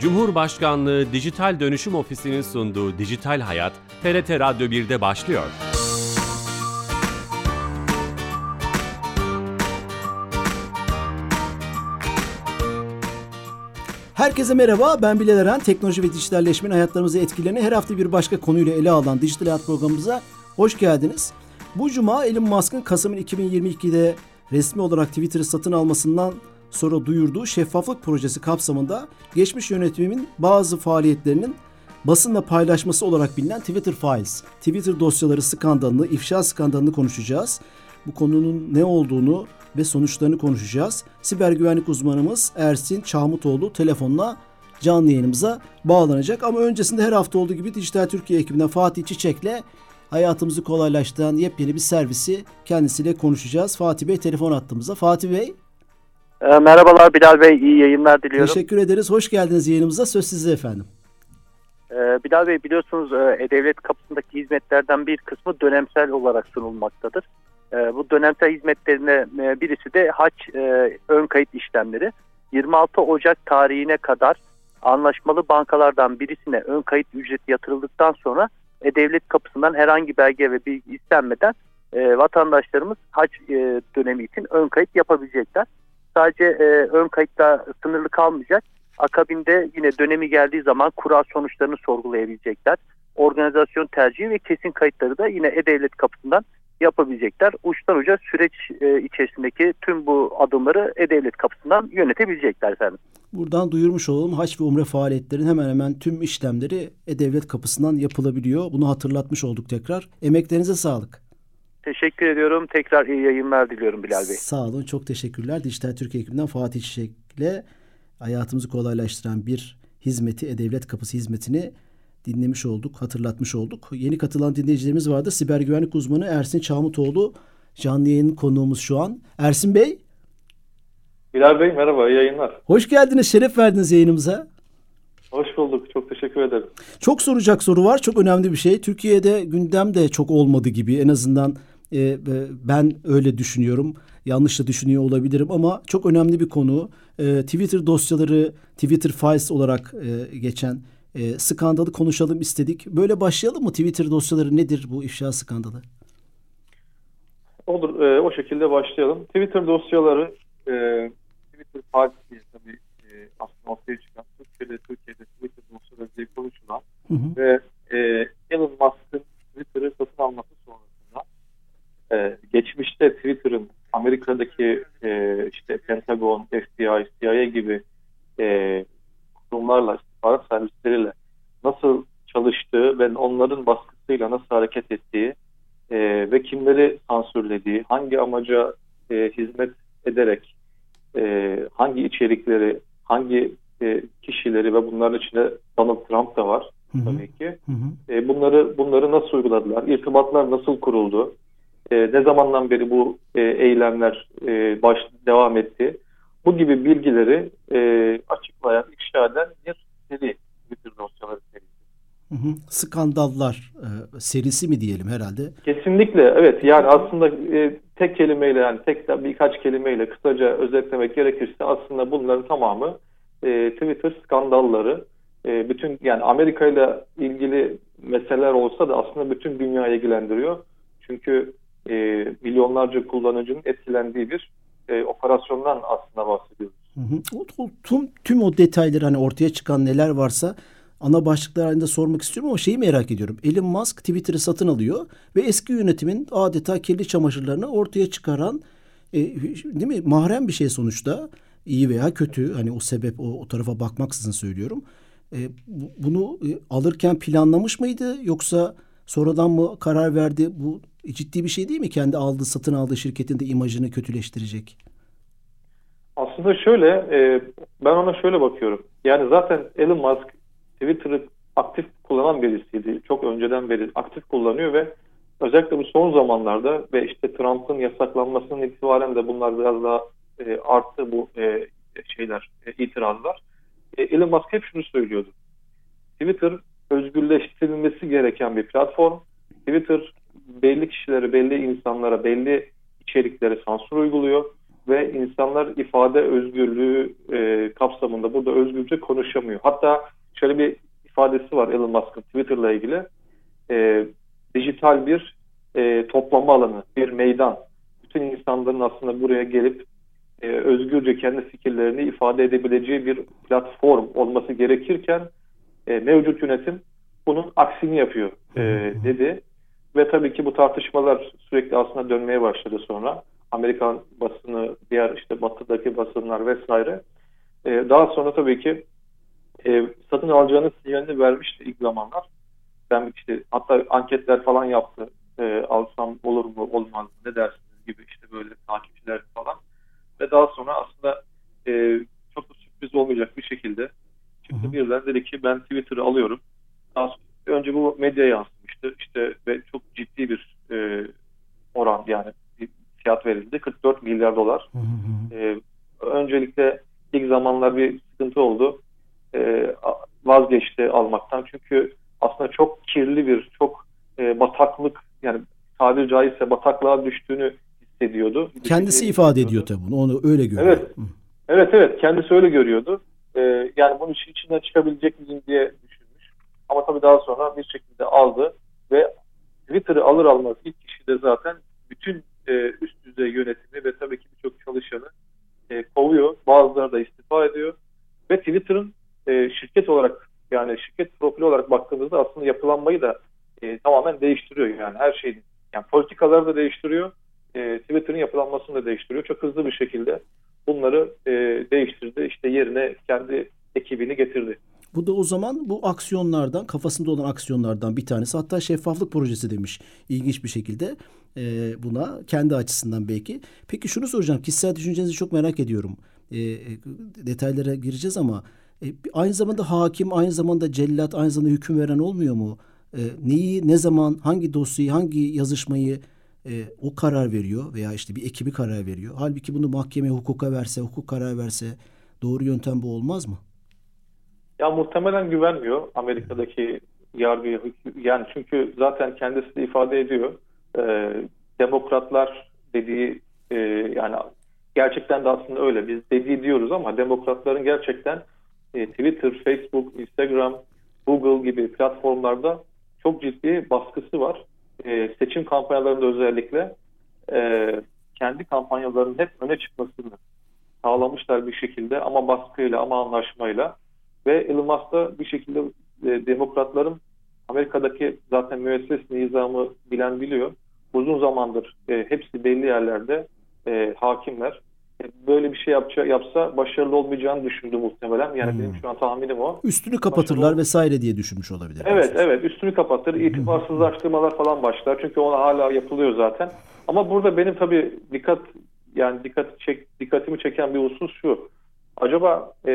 Cumhurbaşkanlığı Dijital Dönüşüm Ofisi'nin sunduğu Dijital Hayat, TRT Radyo 1'de başlıyor. Herkese merhaba, ben Bilal Eren. Teknoloji ve dijitalleşmenin hayatlarımızı etkilerini her hafta bir başka konuyla ele alan Dijital Hayat programımıza hoş geldiniz. Bu cuma Elon Musk'ın Kasım'ın 2022'de resmi olarak Twitter'ı satın almasından sonra duyurduğu şeffaflık projesi kapsamında geçmiş yönetimin bazı faaliyetlerinin basınla paylaşması olarak bilinen Twitter Files, Twitter dosyaları skandalını, ifşa skandalını konuşacağız. Bu konunun ne olduğunu ve sonuçlarını konuşacağız. Siber güvenlik uzmanımız Ersin Çağmutoğlu telefonla canlı yayınımıza bağlanacak. Ama öncesinde her hafta olduğu gibi Dijital Türkiye ekibinden Fatih Çiçek'le hayatımızı kolaylaştıran yepyeni bir servisi kendisiyle konuşacağız. Fatih Bey telefon attığımızda. Fatih Bey. E, merhabalar Bilal Bey, iyi yayınlar diliyorum. Teşekkür ederiz. Hoş geldiniz yayınımıza. Söz size efendim. E, Bilal Bey biliyorsunuz E-Devlet kapısındaki hizmetlerden bir kısmı dönemsel olarak sunulmaktadır. E, bu dönemsel hizmetlerine e, birisi de haç e, ön kayıt işlemleri. 26 Ocak tarihine kadar anlaşmalı bankalardan birisine ön kayıt ücreti yatırıldıktan sonra e-devlet kapısından herhangi belge ve bilgi istenmeden e, vatandaşlarımız hac e, dönemi için ön kayıt yapabilecekler. Sadece e, ön kayıtla sınırlı kalmayacak. Akabinde yine dönemi geldiği zaman kura sonuçlarını sorgulayabilecekler. Organizasyon tercihi ve kesin kayıtları da yine e-devlet kapısından yapabilecekler. Uçtan uca süreç e, içerisindeki tüm bu adımları e-devlet kapısından yönetebilecekler efendim. Buradan duyurmuş olalım haç ve umre faaliyetlerinin hemen hemen tüm işlemleri e-devlet kapısından yapılabiliyor. Bunu hatırlatmış olduk tekrar. Emeklerinize sağlık. Teşekkür ediyorum. Tekrar iyi yayınlar diliyorum Bilal Bey. Sağ olun. Çok teşekkürler. Dijital Türkiye ekibinden Fatih Çiçek'le hayatımızı kolaylaştıran bir hizmeti, e-devlet kapısı hizmetini dinlemiş olduk, hatırlatmış olduk. Yeni katılan dinleyicilerimiz vardı. Siber güvenlik uzmanı Ersin Çağmutoğlu canlı yayın konuğumuz şu an. Ersin Bey. Bilal Bey merhaba, iyi yayınlar. Hoş geldiniz, şeref verdiniz yayınımıza. Hoş bulduk, çok teşekkür ederim. Çok soracak soru var, çok önemli bir şey. Türkiye'de gündem de çok olmadı gibi, en azından e, ben öyle düşünüyorum. Yanlış da düşünüyor olabilirim ama çok önemli bir konu. E, Twitter dosyaları, Twitter Files olarak e, geçen e, skandalı konuşalım istedik. Böyle başlayalım mı? Twitter dosyaları nedir bu ifşa skandalı? Olur, e, o şekilde başlayalım. Twitter dosyaları e, Twitter Files diye tabii e, aslında ortaya çıkan Türkiye'de, Türkiye'de Twitter dosyaları diye konuşulan hı hı. ve e, Elon Musk'ın Twitter'ı satın alması sonrasında e, geçmişte Twitter'ın Amerika'daki e, işte Pentagon, FBI, CIA gibi e, kurumlarla, istihbarat servisleriyle nasıl çalıştığı ve onların baskısıyla nasıl hareket ettiği e, ve kimleri sansürlediği, hangi amaca e, hizmet ederek e, hangi içerikleri, hangi e, kişileri ve bunların içinde Donald Trump da var hı hı. tabii ki. Hı hı. E, bunları bunları nasıl uyguladılar? İrtibatlar nasıl kuruldu? E, ne zamandan beri bu e, eylemler e, baş devam etti? Bu gibi bilgileri e, açıklayan, ifşa eden bir seri, Twitter dosyaları. Hı hı. Skandallar e, serisi mi diyelim herhalde? Kesinlikle evet yani aslında e, tek kelimeyle yani tek birkaç kelimeyle kısaca özetlemek gerekirse aslında bunların tamamı e, Twitter skandalları e, bütün yani Amerika ile ilgili meseleler olsa da aslında bütün dünyayı ilgilendiriyor. Çünkü e, milyonlarca kullanıcının etkilendiği bir e, operasyondan aslında bahsediyoruz. Hı hı. O, tüm, tüm o detayları hani ortaya çıkan neler varsa ana başlıklar halinde sormak istiyorum ama şeyi merak ediyorum. Elon Musk Twitter'ı satın alıyor ve eski yönetimin adeta kirli çamaşırlarını ortaya çıkaran e, değil mi? Mahrem bir şey sonuçta. iyi veya kötü hani o sebep o, o tarafa bakmaksızın söylüyorum. E, bunu e, alırken planlamış mıydı yoksa sonradan mı karar verdi? Bu ciddi bir şey değil mi? Kendi aldığı satın aldığı şirketin de imajını kötüleştirecek. Aslında şöyle e, ben ona şöyle bakıyorum. Yani zaten Elon Musk Twitter'ı aktif kullanan birisiydi. Çok önceden beri aktif kullanıyor ve özellikle bu son zamanlarda ve işte Trump'ın yasaklanmasının itibaren de bunlar biraz daha e, arttı bu e, şeyler, e, itirazlar. E, Elon Musk hep şunu söylüyordu. Twitter özgürleştirilmesi gereken bir platform. Twitter belli kişilere, belli insanlara, belli içeriklere sansür uyguluyor. ve insanlar ifade özgürlüğü e, kapsamında burada özgürce konuşamıyor. Hatta şöyle bir ifadesi var Elon Musk'ın Twitter'la ilgili. E, dijital bir e, toplama alanı, bir meydan. Bütün insanların aslında buraya gelip e, özgürce kendi fikirlerini ifade edebileceği bir platform olması gerekirken e, mevcut yönetim bunun aksini yapıyor e, dedi. Ve tabii ki bu tartışmalar sürekli aslında dönmeye başladı sonra. Amerikan basını, diğer işte batıdaki basınlar vesaire. E, daha sonra tabii ki e, satın alacağının sinyalini vermişti ilk zamanlar. Ben işte hatta anketler falan yaptı. E, alsam olur mu olmaz mı ne dersiniz gibi işte böyle takipçiler falan. Ve daha sonra aslında e, çok da sürpriz olmayacak bir şekilde çıktı birden dedi ki ben Twitter'ı alıyorum. Daha sonra, önce bu medyaya yansımıştı. İşte ve çok ciddi bir e, oran yani bir fiyat verildi. 44 milyar dolar. E, öncelikle ilk zamanlar bir sıkıntı oldu. E, vazgeçti almaktan. Çünkü aslında çok kirli bir, çok e, bataklık yani tabiri caizse bataklığa düştüğünü hissediyordu. Kendisi ifade ediyor tabii bunu. Onu öyle görüyor. Evet. Evet evet kendisi öyle görüyordu. Ee, yani bunun içinden çıkabilecek miyim diye düşünmüş. Ama tabii daha sonra bir şekilde aldı ve Twitter'ı alır almaz ilk kişi de zaten bütün e, üst düzey yönetimi ve tabii ki birçok çalışanı e, kovuyor. Bazıları da istifa ediyor. Ve Twitter'ın e, şirket olarak yani şirket profili olarak baktığımızda aslında yapılanmayı da e, tamamen değiştiriyor yani her şeyi. Yani politikaları da değiştiriyor. E, Twitter'ın yapılanmasını da değiştiriyor. Çok hızlı bir şekilde bunları e, değiştirdi. İşte yerine kendi ekibini getirdi. Bu da o zaman bu aksiyonlardan, kafasında olan aksiyonlardan bir tanesi. Hatta şeffaflık projesi demiş ilginç bir şekilde e, buna kendi açısından belki. Peki şunu soracağım. Kişisel düşüncenizi çok merak ediyorum. E, detaylara gireceğiz ama e, aynı zamanda hakim, aynı zamanda cellat, aynı zamanda hüküm veren olmuyor mu? E, neyi, ne zaman, hangi dosyayı, hangi yazışmayı e, o karar veriyor veya işte bir ekibi karar veriyor. Halbuki bunu mahkeme hukuka verse, hukuk karar verse doğru yöntem bu olmaz mı? Ya muhtemelen güvenmiyor Amerika'daki yargıya. Yani çünkü zaten kendisi de ifade ediyor. Ee, demokratlar dediği e, yani gerçekten de aslında öyle. Biz dediği diyoruz ama demokratların gerçekten e, Twitter, Facebook, Instagram, Google gibi platformlarda çok ciddi baskısı var. E, seçim kampanyalarında özellikle e, kendi kampanyalarının hep öne çıkmasını sağlamışlar bir şekilde ama baskıyla ama anlaşmayla ve Elon Musk da bir şekilde demokratların Amerika'daki zaten müesses nizamı bilen biliyor. Uzun zamandır hepsi belli yerlerde hakimler. Böyle bir şey yapça, yapsa başarılı olmayacağını düşündü muhtemelen. Yani hmm. benim şu an tahminim o. Üstünü kapatırlar başarılı... vesaire diye düşünmüş olabilir. Evet evet üstünü kapatır. İtibarsızlaştırmalar falan başlar. Çünkü ona hala yapılıyor zaten. Ama burada benim tabii dikkat yani dikkat çek, dikkatimi çeken bir husus şu. Acaba e,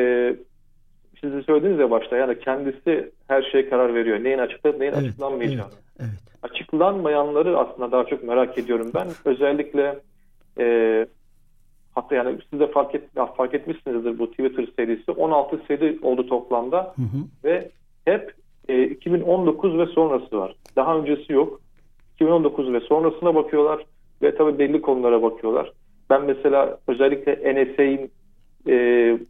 siz de söylediniz ya başta yani kendisi her şeye karar veriyor. Neyin açıklanıp neyin evet, açıklanmayacağını. Evet, evet. Açıklanmayanları aslında daha çok merak ediyorum ben. Özellikle e, hatta yani siz de fark, et, fark etmişsinizdir bu Twitter serisi. 16 seri oldu toplamda hı hı. ve hep e, 2019 ve sonrası var. Daha öncesi yok. 2019 ve sonrasına bakıyorlar ve tabii belli konulara bakıyorlar. Ben mesela özellikle NSA'in e,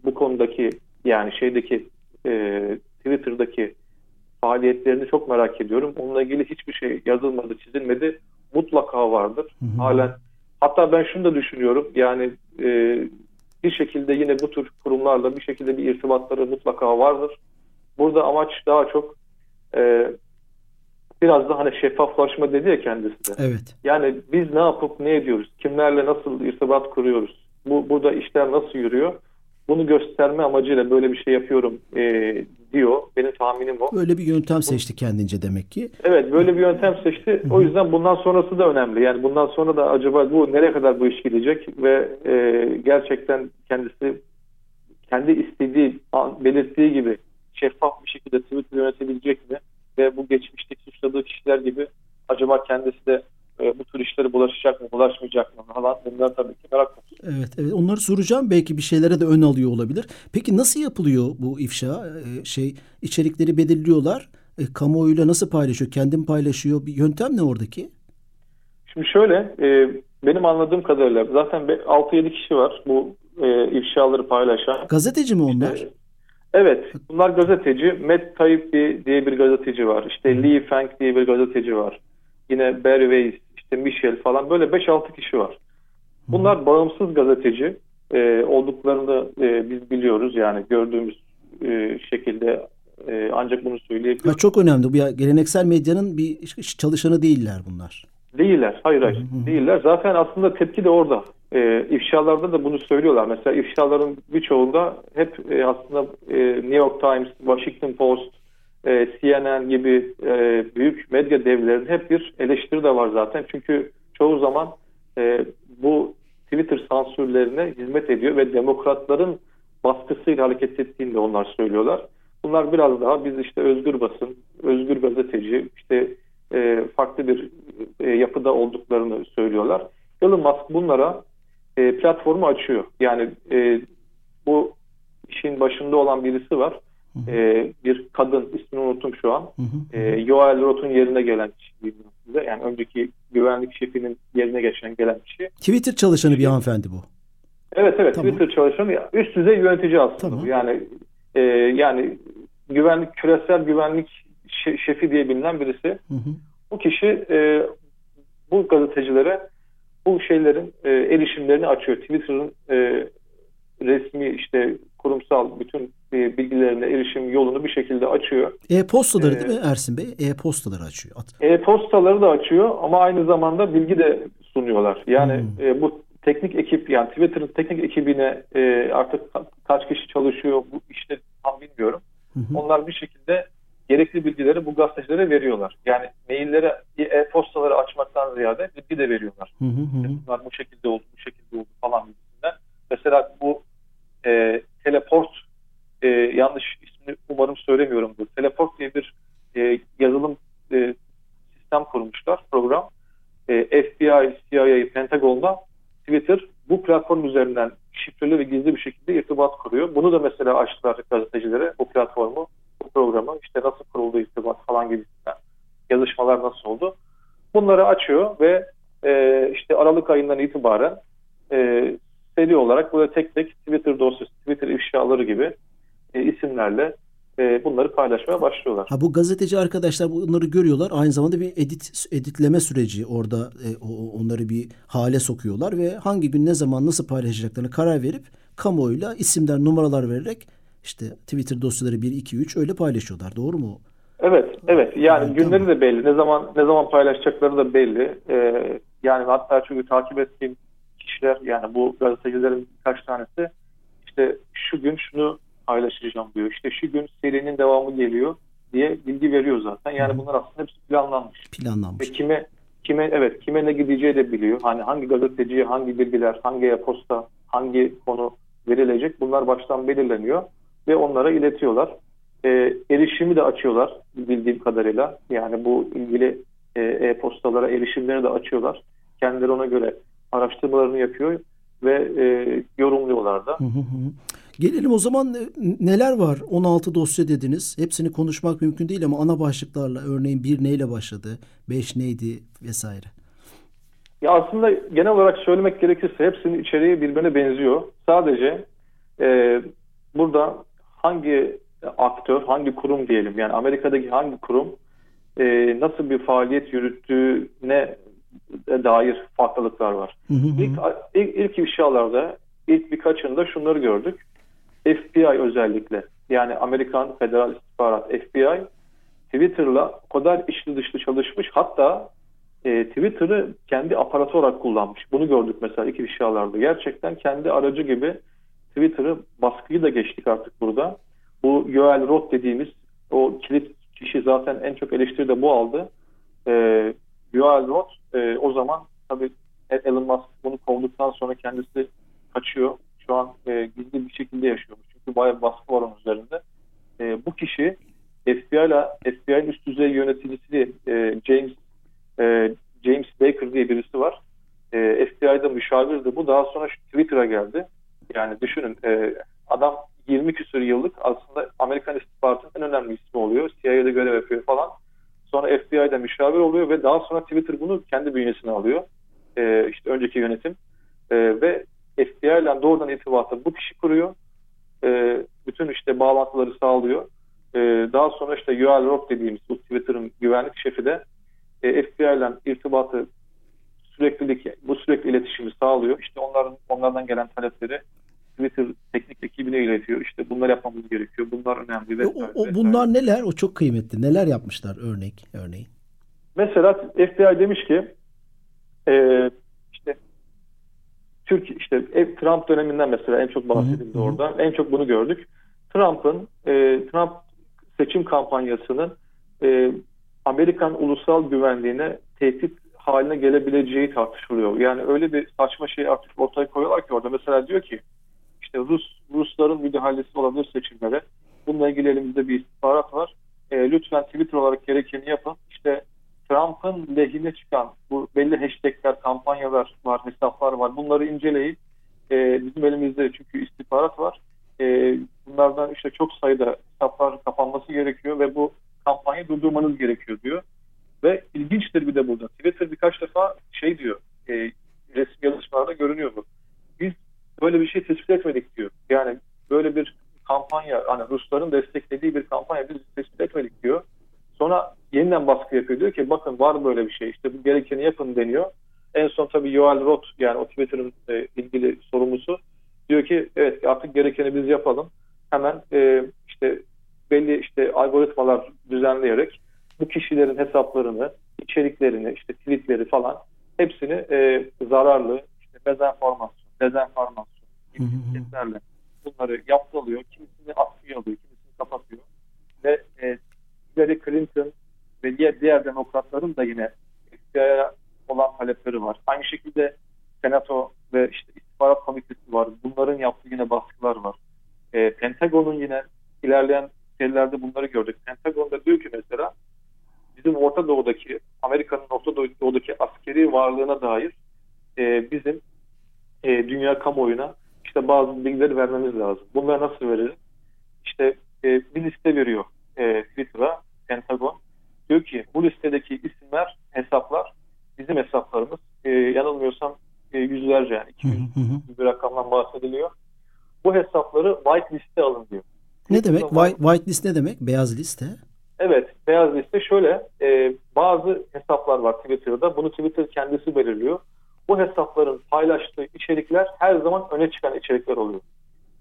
bu konudaki yani şeydeki e, Twitter'daki faaliyetlerini çok merak ediyorum. Onunla ilgili hiçbir şey yazılmadı, çizilmedi. Mutlaka vardır. Hı hı. Halen hatta ben şunu da düşünüyorum. Yani e, bir şekilde yine bu tür kurumlarla bir şekilde bir irtibatları mutlaka vardır. Burada amaç daha çok e, biraz da hani şeffaflaşma dedi ya kendisi de. Evet. Yani biz ne yapıp ne ediyoruz? Kimlerle nasıl irtibat kuruyoruz? Bu burada işler nasıl yürüyor? bunu gösterme amacıyla böyle bir şey yapıyorum e, diyor. Benim tahminim o. Böyle bir yöntem seçti kendince demek ki. Evet böyle bir yöntem seçti. O yüzden bundan sonrası da önemli. Yani bundan sonra da acaba bu nereye kadar bu iş gidecek ve e, gerçekten kendisi kendi istediği, belirttiği gibi şeffaf bir şekilde Twitter yönetebilecek mi? Ve bu geçmişteki suçladığı kişiler gibi acaba kendisi de e, bu tür işlere bulaşacak mı, bulaşmayacak mı falan bunlar tabii ki merak konusu. Evet, evet, onları soracağım. Belki bir şeylere de ön alıyor olabilir. Peki nasıl yapılıyor bu ifşa? Ee, şey içerikleri belirliyorlar. E, kamuoyuyla nasıl paylaşıyor? Kendim paylaşıyor. Bir yöntem ne oradaki? Şimdi şöyle, e, benim anladığım kadarıyla zaten 6-7 kişi var bu e, ifşaları paylaşan. Gazeteci mi onlar? İşte, evet. Bunlar gazeteci. Matt Taibbi diye bir gazeteci var. İşte Lee Feng diye bir gazeteci var. Yine Barry Weiss, işte Michel falan böyle 5-6 kişi var. Bunlar bağımsız gazeteci e, olduklarını e, biz biliyoruz. Yani gördüğümüz e, şekilde e, ancak bunu söyleyebiliyoruz. Ha, çok önemli. Bu ya, geleneksel medyanın bir çalışanı değiller bunlar. Değiller. Hayır hayır. Değiller. Zaten aslında tepki de orada. E, ifşalarda da bunu söylüyorlar. Mesela ifşaların birçoğunda hep e, aslında e, New York Times, Washington Post, e, CNN gibi e, büyük medya devlerinin hep bir eleştiri de var zaten. Çünkü çoğu zaman e, bu Twitter sansürlerine hizmet ediyor ve demokratların baskısıyla hareket ettiğini de onlar söylüyorlar. Bunlar biraz daha biz işte özgür basın, özgür gazeteci, işte farklı bir yapıda olduklarını söylüyorlar. Elon Musk bunlara platformu açıyor. Yani bu işin başında olan birisi var. E, bir kadın ismini unuttum şu an. E, Joel Roth'un yerine gelen kişi. Yani önceki güvenlik şefinin yerine geçen gelen kişi. Twitter çalışanı bir hanımefendi bu. Evet evet tamam. Twitter çalışanı üst düzey yönetici aslında. Tamam. Yani e, yani güvenlik küresel güvenlik şefi diye bilinen birisi. Hı hı. Bu kişi e, bu gazetecilere bu şeylerin e, erişimlerini açıyor. Twitter'ın e, resmi işte kurumsal bütün e, bilgilerine erişim yolunu bir şekilde açıyor. E-postaları ee, değil mi Ersin Bey? E-postaları açıyor. E-postaları da açıyor ama aynı zamanda bilgi de sunuyorlar. Yani hmm. e, bu teknik ekip yani Twitter'ın teknik ekibine e, artık kaç kişi çalışıyor bu işte tam bilmiyorum. Hı Onlar bir şekilde gerekli bilgileri bu gazetecilere veriyorlar. Yani maillere, e-postaları açmaktan ziyade bilgi de veriyorlar. Hı hı Bunlar bu şekilde oldu, bu şekilde oldu falan gibisinden. Mesela bu e, teleport e, yanlış ismini umarım söylemiyorumdur. Teleport diye bir e, yazılım e, sistem kurmuşlar, program. E, FBI, CIA, Pentagon'la Twitter bu platform üzerinden şifreli ve gizli bir şekilde irtibat kuruyor. Bunu da mesela açtılar gazetecilere bu platformu, bu programı. işte nasıl kuruldu irtibat falan gibisinden. Yazışmalar nasıl oldu. Bunları açıyor ve e, işte Aralık ayından itibaren e, seri olarak böyle tek tek Twitter dosyası, Twitter ifşaları gibi e, isimlerle e, bunları paylaşmaya başlıyorlar. Ha bu gazeteci arkadaşlar bunları görüyorlar. Aynı zamanda bir edit editleme süreci orada e, onları bir hale sokuyorlar ve hangi gün ne zaman nasıl paylaşacaklarını karar verip kamuoyuyla isimler, numaralar vererek işte Twitter dosyaları 1 2 3 öyle paylaşıyorlar. Doğru mu? Evet, evet. Yani evet, günleri tamam. de belli. Ne zaman ne zaman paylaşacakları da belli. Ee, yani hatta çünkü takip ettiğim kişiler yani bu gazetecilerin birkaç tanesi işte şu gün şunu paylaşacağım diyor. İşte şu gün serinin devamı geliyor diye bilgi veriyor zaten. Yani bunlar aslında hepsi planlanmış. Planlanmış. Ve kime kime evet kime ne gideceği de biliyor. Hani hangi gazeteciye hangi bilgiler, hangi e-posta, hangi konu verilecek bunlar baştan belirleniyor ve onlara iletiyorlar. E, erişimi de açıyorlar bildiğim kadarıyla. Yani bu ilgili e, e-postalara erişimleri de açıyorlar. Kendileri ona göre araştırmalarını yapıyor ve e, yorumluyorlar da. Hı hı hı. Gelelim o zaman e, neler var? 16 dosya dediniz. Hepsini konuşmak mümkün değil ama ana başlıklarla örneğin bir neyle başladı, beş neydi vesaire. Ya aslında genel olarak söylemek gerekirse hepsinin içeriği birbirine benziyor. Sadece e, burada hangi aktör, hangi kurum diyelim yani Amerika'daki hangi kurum e, nasıl bir faaliyet yürüttüğüne dair farklılıklar var. Hı hı. İlk, ilk, ilk ifşalarda ilk birkaçında şunları gördük. FBI özellikle yani Amerikan Federal İstihbarat FBI Twitter'la o kadar içli dışlı çalışmış hatta e, Twitter'ı kendi aparatı olarak kullanmış. Bunu gördük mesela iki ifşalarda. Gerçekten kendi aracı gibi Twitter'ı baskıyı da geçtik artık burada. Bu Joel Roth dediğimiz o kilit kişi zaten en çok eleştiri de bu aldı. E, Joel Roth e, o zaman tabii Elon Musk bunu kovduktan sonra kendisi kaçıyor şu an e, gizli bir şekilde yaşıyormuş. Çünkü bayağı baskı var onun üzerinde. E, bu kişi FBI ile FBI'nin üst düzey yöneticisi e, James e, James Baker diye birisi var. E, FBI'da müşavirdi bu. Daha sonra Twitter'a geldi. Yani düşünün e, adam 20 küsur yıllık aslında Amerikan istihbaratının en önemli ismi FBI'de müşavir oluyor ve daha sonra Twitter bunu kendi bünyesine alıyor. e, işte önceki yönetim e, ve FBI ile doğrudan irtibatı bu kişi kuruyor. E, bütün işte bağlantıları sağlıyor. E, daha sonra işte Yuval Rock dediğimiz bu Twitter'ın güvenlik şefi de e, FBI ile irtibatı süreklilik bu sürekli iletişimi sağlıyor. İşte onların onlardan gelen talepleri Twitter teknik ekibine iletiyor. İşte bunlar yapmamız gerekiyor. Bunlar önemli vesaire. O, o bunlar vesaire. neler? O çok kıymetli. Neler yapmışlar örnek örneğin? Mesela FBI demiş ki e, işte Türk işte Trump döneminden mesela en çok bahsedildi orada. En çok bunu gördük. Trump'ın e, Trump seçim kampanyasının e, Amerikan ulusal güvenliğine tehdit haline gelebileceği tartışılıyor. Yani öyle bir saçma şey artık ortaya koyuyorlar ki orada. Mesela diyor ki işte Rus Rusların müdahalesi olabilir seçimlere. Bununla ilgili elimizde bir istihbarat var. E, lütfen Twitter olarak gerekeni yapın. İşte Trump'ın lehine çıkan bu belli hashtagler, kampanyalar var, hesaplar var. Bunları inceleyip e, bizim elimizde çünkü istihbarat var. E, bunlardan işte çok sayıda hesaplar kapanması gerekiyor ve bu kampanyayı durdurmanız gerekiyor diyor. Ve ilginçtir bir de burada. Twitter birkaç defa şey diyor, e, resim yazışmalarda görünüyor bu. Biz böyle bir şey tespit etmedik diyor. Yani böyle bir kampanya, hani Rusların desteklediği bir kampanya biz tespit etmedik diyor. Sonra yeniden baskı yapıyor. Diyor ki bakın var böyle bir şey. İşte bu gerekeni yapın deniyor. En son tabii Yoel Roth yani o Twitter'ın e, ilgili sorumlusu diyor ki evet artık gerekeni biz yapalım. Hemen e, işte belli işte algoritmalar düzenleyerek bu kişilerin hesaplarını, içeriklerini, işte tweetleri falan hepsini e, zararlı, işte dezenformasyon, dezenformasyon, şirketlerle bunları yaptırılıyor. Kimisini askıya alıyor, kimisini kapatıyor. Ve e, Hillary Clinton ve diğer, diğer demokratların da yine FBI'ye olan talepleri var. Aynı şekilde Senato ve işte istihbarat komitesi var. Bunların yaptığı yine baskılar var. E, Pentagon'un yine ilerleyen serilerde bunları gördük. Pentagon da diyor ki mesela bizim Orta Doğu'daki Amerika'nın Orta Doğu'daki askeri varlığına dair e, bizim e, dünya kamuoyuna işte bazı bilgileri vermemiz lazım. Bunları nasıl veririz? İşte e, bir liste veriyor e, Twitter'a Pentagon. Diyor ki bu listedeki isimler, hesaplar bizim hesaplarımız. E, yanılmıyorsam e, yüzlerce yani 200 bir rakamdan bahsediliyor. Bu hesapları white liste alın diyor. Ne demek? White, white list ne demek? Beyaz liste. Evet, beyaz liste şöyle e, bazı hesaplar var Twitter'da. Bunu Twitter kendisi belirliyor. Bu hesapların paylaştığı içerikler her zaman öne çıkan içerikler oluyor.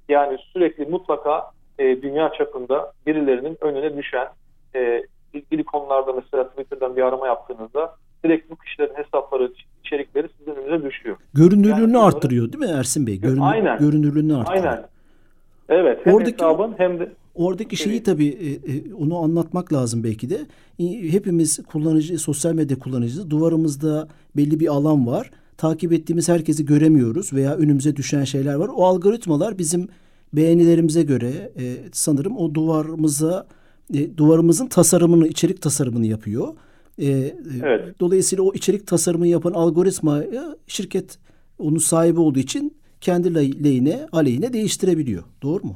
Yani sürekli mutlaka e, dünya çapında birilerinin önüne düşen e, ilgili konularda mesela Twitter'dan bir arama yaptığınızda direkt bu kişilerin hesapları, içerikleri sizin önünüze düşüyor. Görünürlüğünü yani arttırıyor değil mi Ersin Bey? Görünür, aynen. Görünürlüğünü arttırıyor. Aynen. Evet. Hem oradaki, hesabın hem de Oradaki şeyi tabii e, e, onu anlatmak lazım belki de. Hepimiz kullanıcı, sosyal medya kullanıcısı. Duvarımızda belli bir alan var. Takip ettiğimiz herkesi göremiyoruz veya önümüze düşen şeyler var. O algoritmalar bizim beğenilerimize göre e, sanırım o duvarımıza e, duvarımızın tasarımını, içerik tasarımını yapıyor. E, e, evet. Dolayısıyla o içerik tasarımını yapan algoritmayı şirket onun sahibi olduğu için kendi lehine, aleyhine değiştirebiliyor. Doğru mu?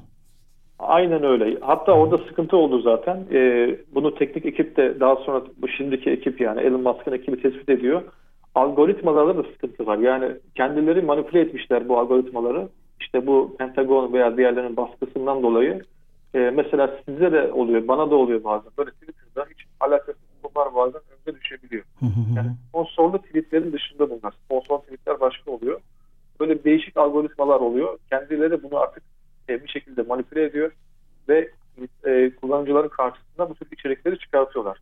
Aynen öyle. Hatta orada sıkıntı oldu zaten. Ee, bunu teknik ekip de daha sonra bu şimdiki ekip yani Elon Musk'ın ekibi tespit ediyor. Algoritmalarda da sıkıntı var. Yani kendileri manipüle etmişler bu algoritmaları. İşte bu Pentagon veya diğerlerinin baskısından dolayı e, mesela size de oluyor, bana da oluyor bazen. Böyle Twitter'da hiç alakasız konular bazen önde düşebiliyor. Yani sponsorlu tweetlerin dışında bunlar. Sponsor tweetler başka oluyor. Böyle değişik algoritmalar oluyor. Kendileri bunu artık e, bir şekilde manipüle ediyor ve e, kullanıcıların karşısında bu tür içerikleri çıkartıyorlar.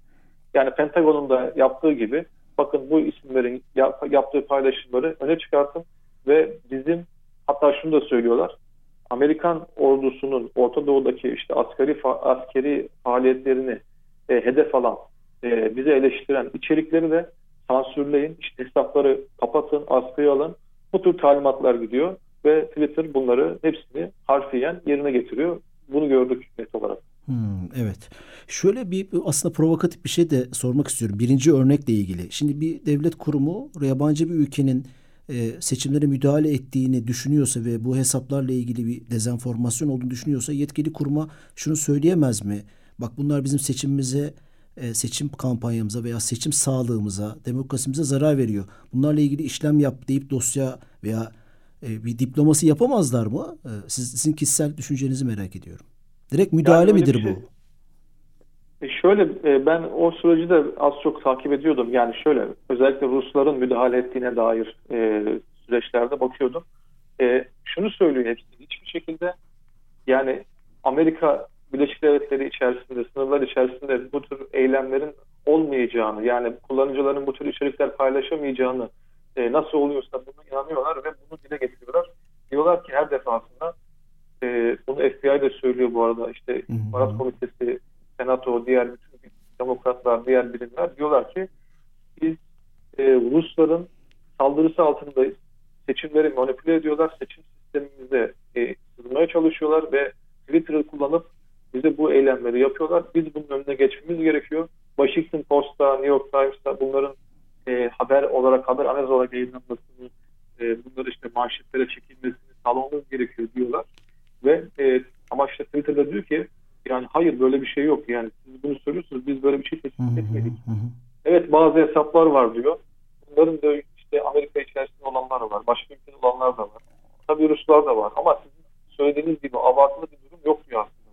Yani Pentagon'un da yaptığı gibi bakın bu isimlerin yap, yaptığı paylaşımları öne çıkartın ve bizim hatta şunu da söylüyorlar Amerikan ordusunun Orta Doğu'daki işte askeri askeri faaliyetlerini e, hedef alan, e, bize eleştiren içerikleri de sansürleyin, işte hesapları kapatın, askıya alın. Bu tür talimatlar gidiyor ve Twitter bunları hepsini harfiyen yerine getiriyor. Bunu gördük net olarak. Hmm, evet. Şöyle bir aslında provokatif bir şey de sormak istiyorum. Birinci örnekle ilgili. Şimdi bir devlet kurumu yabancı bir ülkenin e, seçimlere müdahale ettiğini düşünüyorsa ve bu hesaplarla ilgili bir dezenformasyon olduğunu düşünüyorsa yetkili kuruma şunu söyleyemez mi? Bak bunlar bizim seçimimize e, seçim kampanyamıza veya seçim sağlığımıza, demokrasimize zarar veriyor. Bunlarla ilgili işlem yap deyip dosya veya e, bir diploması yapamazlar mı? E, siz, sizin kişisel düşüncenizi merak ediyorum. Direkt müdahale yani midir şey, bu? E şöyle e, ben o süreci de az çok takip ediyordum. Yani şöyle özellikle Rusların müdahale ettiğine dair e, süreçlerde bakıyordum. E, şunu söylüyor hepsi hiçbir şekilde yani Amerika Birleşik Devletleri içerisinde, sınırlar içerisinde bu tür eylemlerin olmayacağını, yani kullanıcıların bu tür içerikler paylaşamayacağını e, nasıl oluyorsa bunu inanıyorlar ve bunu dile getiriyorlar. Diyorlar ki her defasında e, bunu FBI de söylüyor bu arada işte İstihbarat Komitesi, Senato, diğer bütün demokratlar, diğer birimler diyorlar ki biz e, Rusların saldırısı altındayız. Seçimleri manipüle ediyorlar. Seçim sistemimize e, sızmaya çalışıyorlar ve Twitter'ı kullanıp bize bu eylemleri yapıyorlar. Biz bunun önüne geçmemiz gerekiyor. Washington Post'ta, New York Times'ta bunların e, haber olarak, haber analiz olarak yayınlanmasını, e, bunları işte manşetlere çekilmesini sağlamamız gerekiyor diyorlar. Ve e, ama işte Twitter'da diyor ki yani hayır böyle bir şey yok. Yani siz bunu söylüyorsunuz biz böyle bir şey teşvik etmedik. Evet bazı hesaplar var diyor. Bunların da işte Amerika içerisinde olanlar var. Başka ülkede olanlar da var. Tabii Ruslar da var. Ama sizin söylediğiniz gibi abartılı bir durum yok diyor aslında.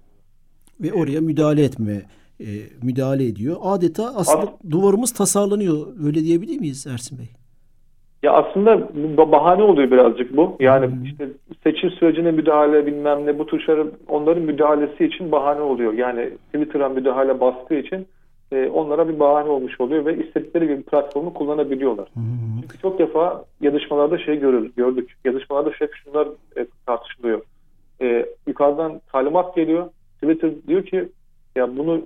Ve oraya müdahale etme e, müdahale ediyor. Adeta aslında As- duvarımız tasarlanıyor. Öyle diyebilir miyiz Ersin Bey? Ya aslında bahane oluyor birazcık bu. Yani hmm. işte seçim sürecine müdahale bilmem ne bu tür şeyler onların müdahalesi için bahane oluyor. Yani Twitter'a müdahale bastığı için e, onlara bir bahane olmuş oluyor ve istedikleri gibi platformu kullanabiliyorlar. Hmm. Çünkü çok defa yazışmalarda şey görür, gördük. Yazışmalarda hep şunlar e, tartışılıyor. E, yukarıdan talimat geliyor. Twitter diyor ki ya bunu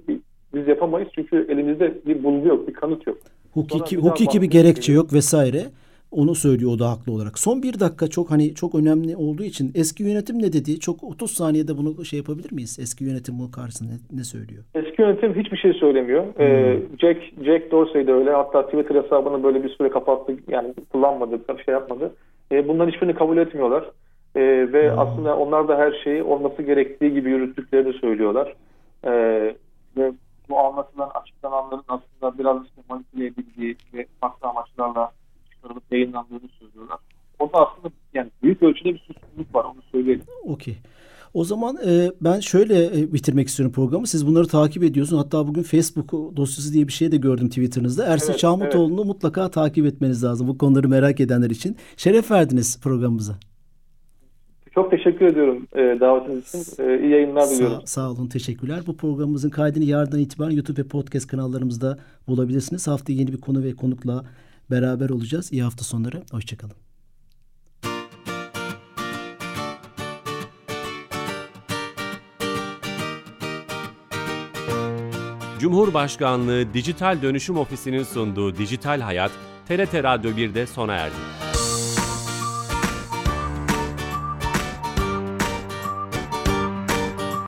biz yapamayız çünkü elimizde bir bulgu yok, bir kanıt yok. Hukuki, hukuki bir gerekçe yok vesaire. Onu söylüyor o da haklı olarak. Son bir dakika çok hani çok önemli olduğu için eski yönetim ne dedi? Çok 30 saniyede bunu şey yapabilir miyiz? Eski yönetim bu karşısında ne, ne söylüyor? Eski yönetim hiçbir şey söylemiyor. Hmm. Ee, Jack Jack Dorsey de öyle. Hatta Twitter hesabını böyle bir süre kapattı. Yani kullanmadı, bir şey yapmadı. Ee, bunların hiçbirini kabul etmiyorlar. Ee, ve hmm. aslında onlar da her şeyi olması gerektiği gibi yürüttüklerini söylüyorlar. Ee, ve bu anlatılan açıklananların aslında biraz işte manipüle edildiği ve farklı amaçlarla çıkarılıp yayınlandığını söylüyorlar. Orada aslında yani büyük ölçüde bir suçluluk var onu söyleyelim. Okey. O zaman e, ben şöyle e, bitirmek istiyorum programı. Siz bunları takip ediyorsunuz. Hatta bugün Facebook dosyası diye bir şey de gördüm Twitter'ınızda. Ersin evet, Çağmutoğlu'nu evet. mutlaka takip etmeniz lazım. Bu konuları merak edenler için. Şeref verdiniz programımıza. Çok teşekkür ediyorum e, davetiniz için. E, iyi yayınlar diliyorum. Sağ, sağ olun, teşekkürler. Bu programımızın kaydını yarından itibaren YouTube ve podcast kanallarımızda bulabilirsiniz. Haftaya yeni bir konu ve konukla beraber olacağız. İyi hafta sonları. Hoşçakalın. Cumhurbaşkanlığı Dijital Dönüşüm Ofisi'nin sunduğu Dijital Hayat, TRT Radyo 1'de sona erdi.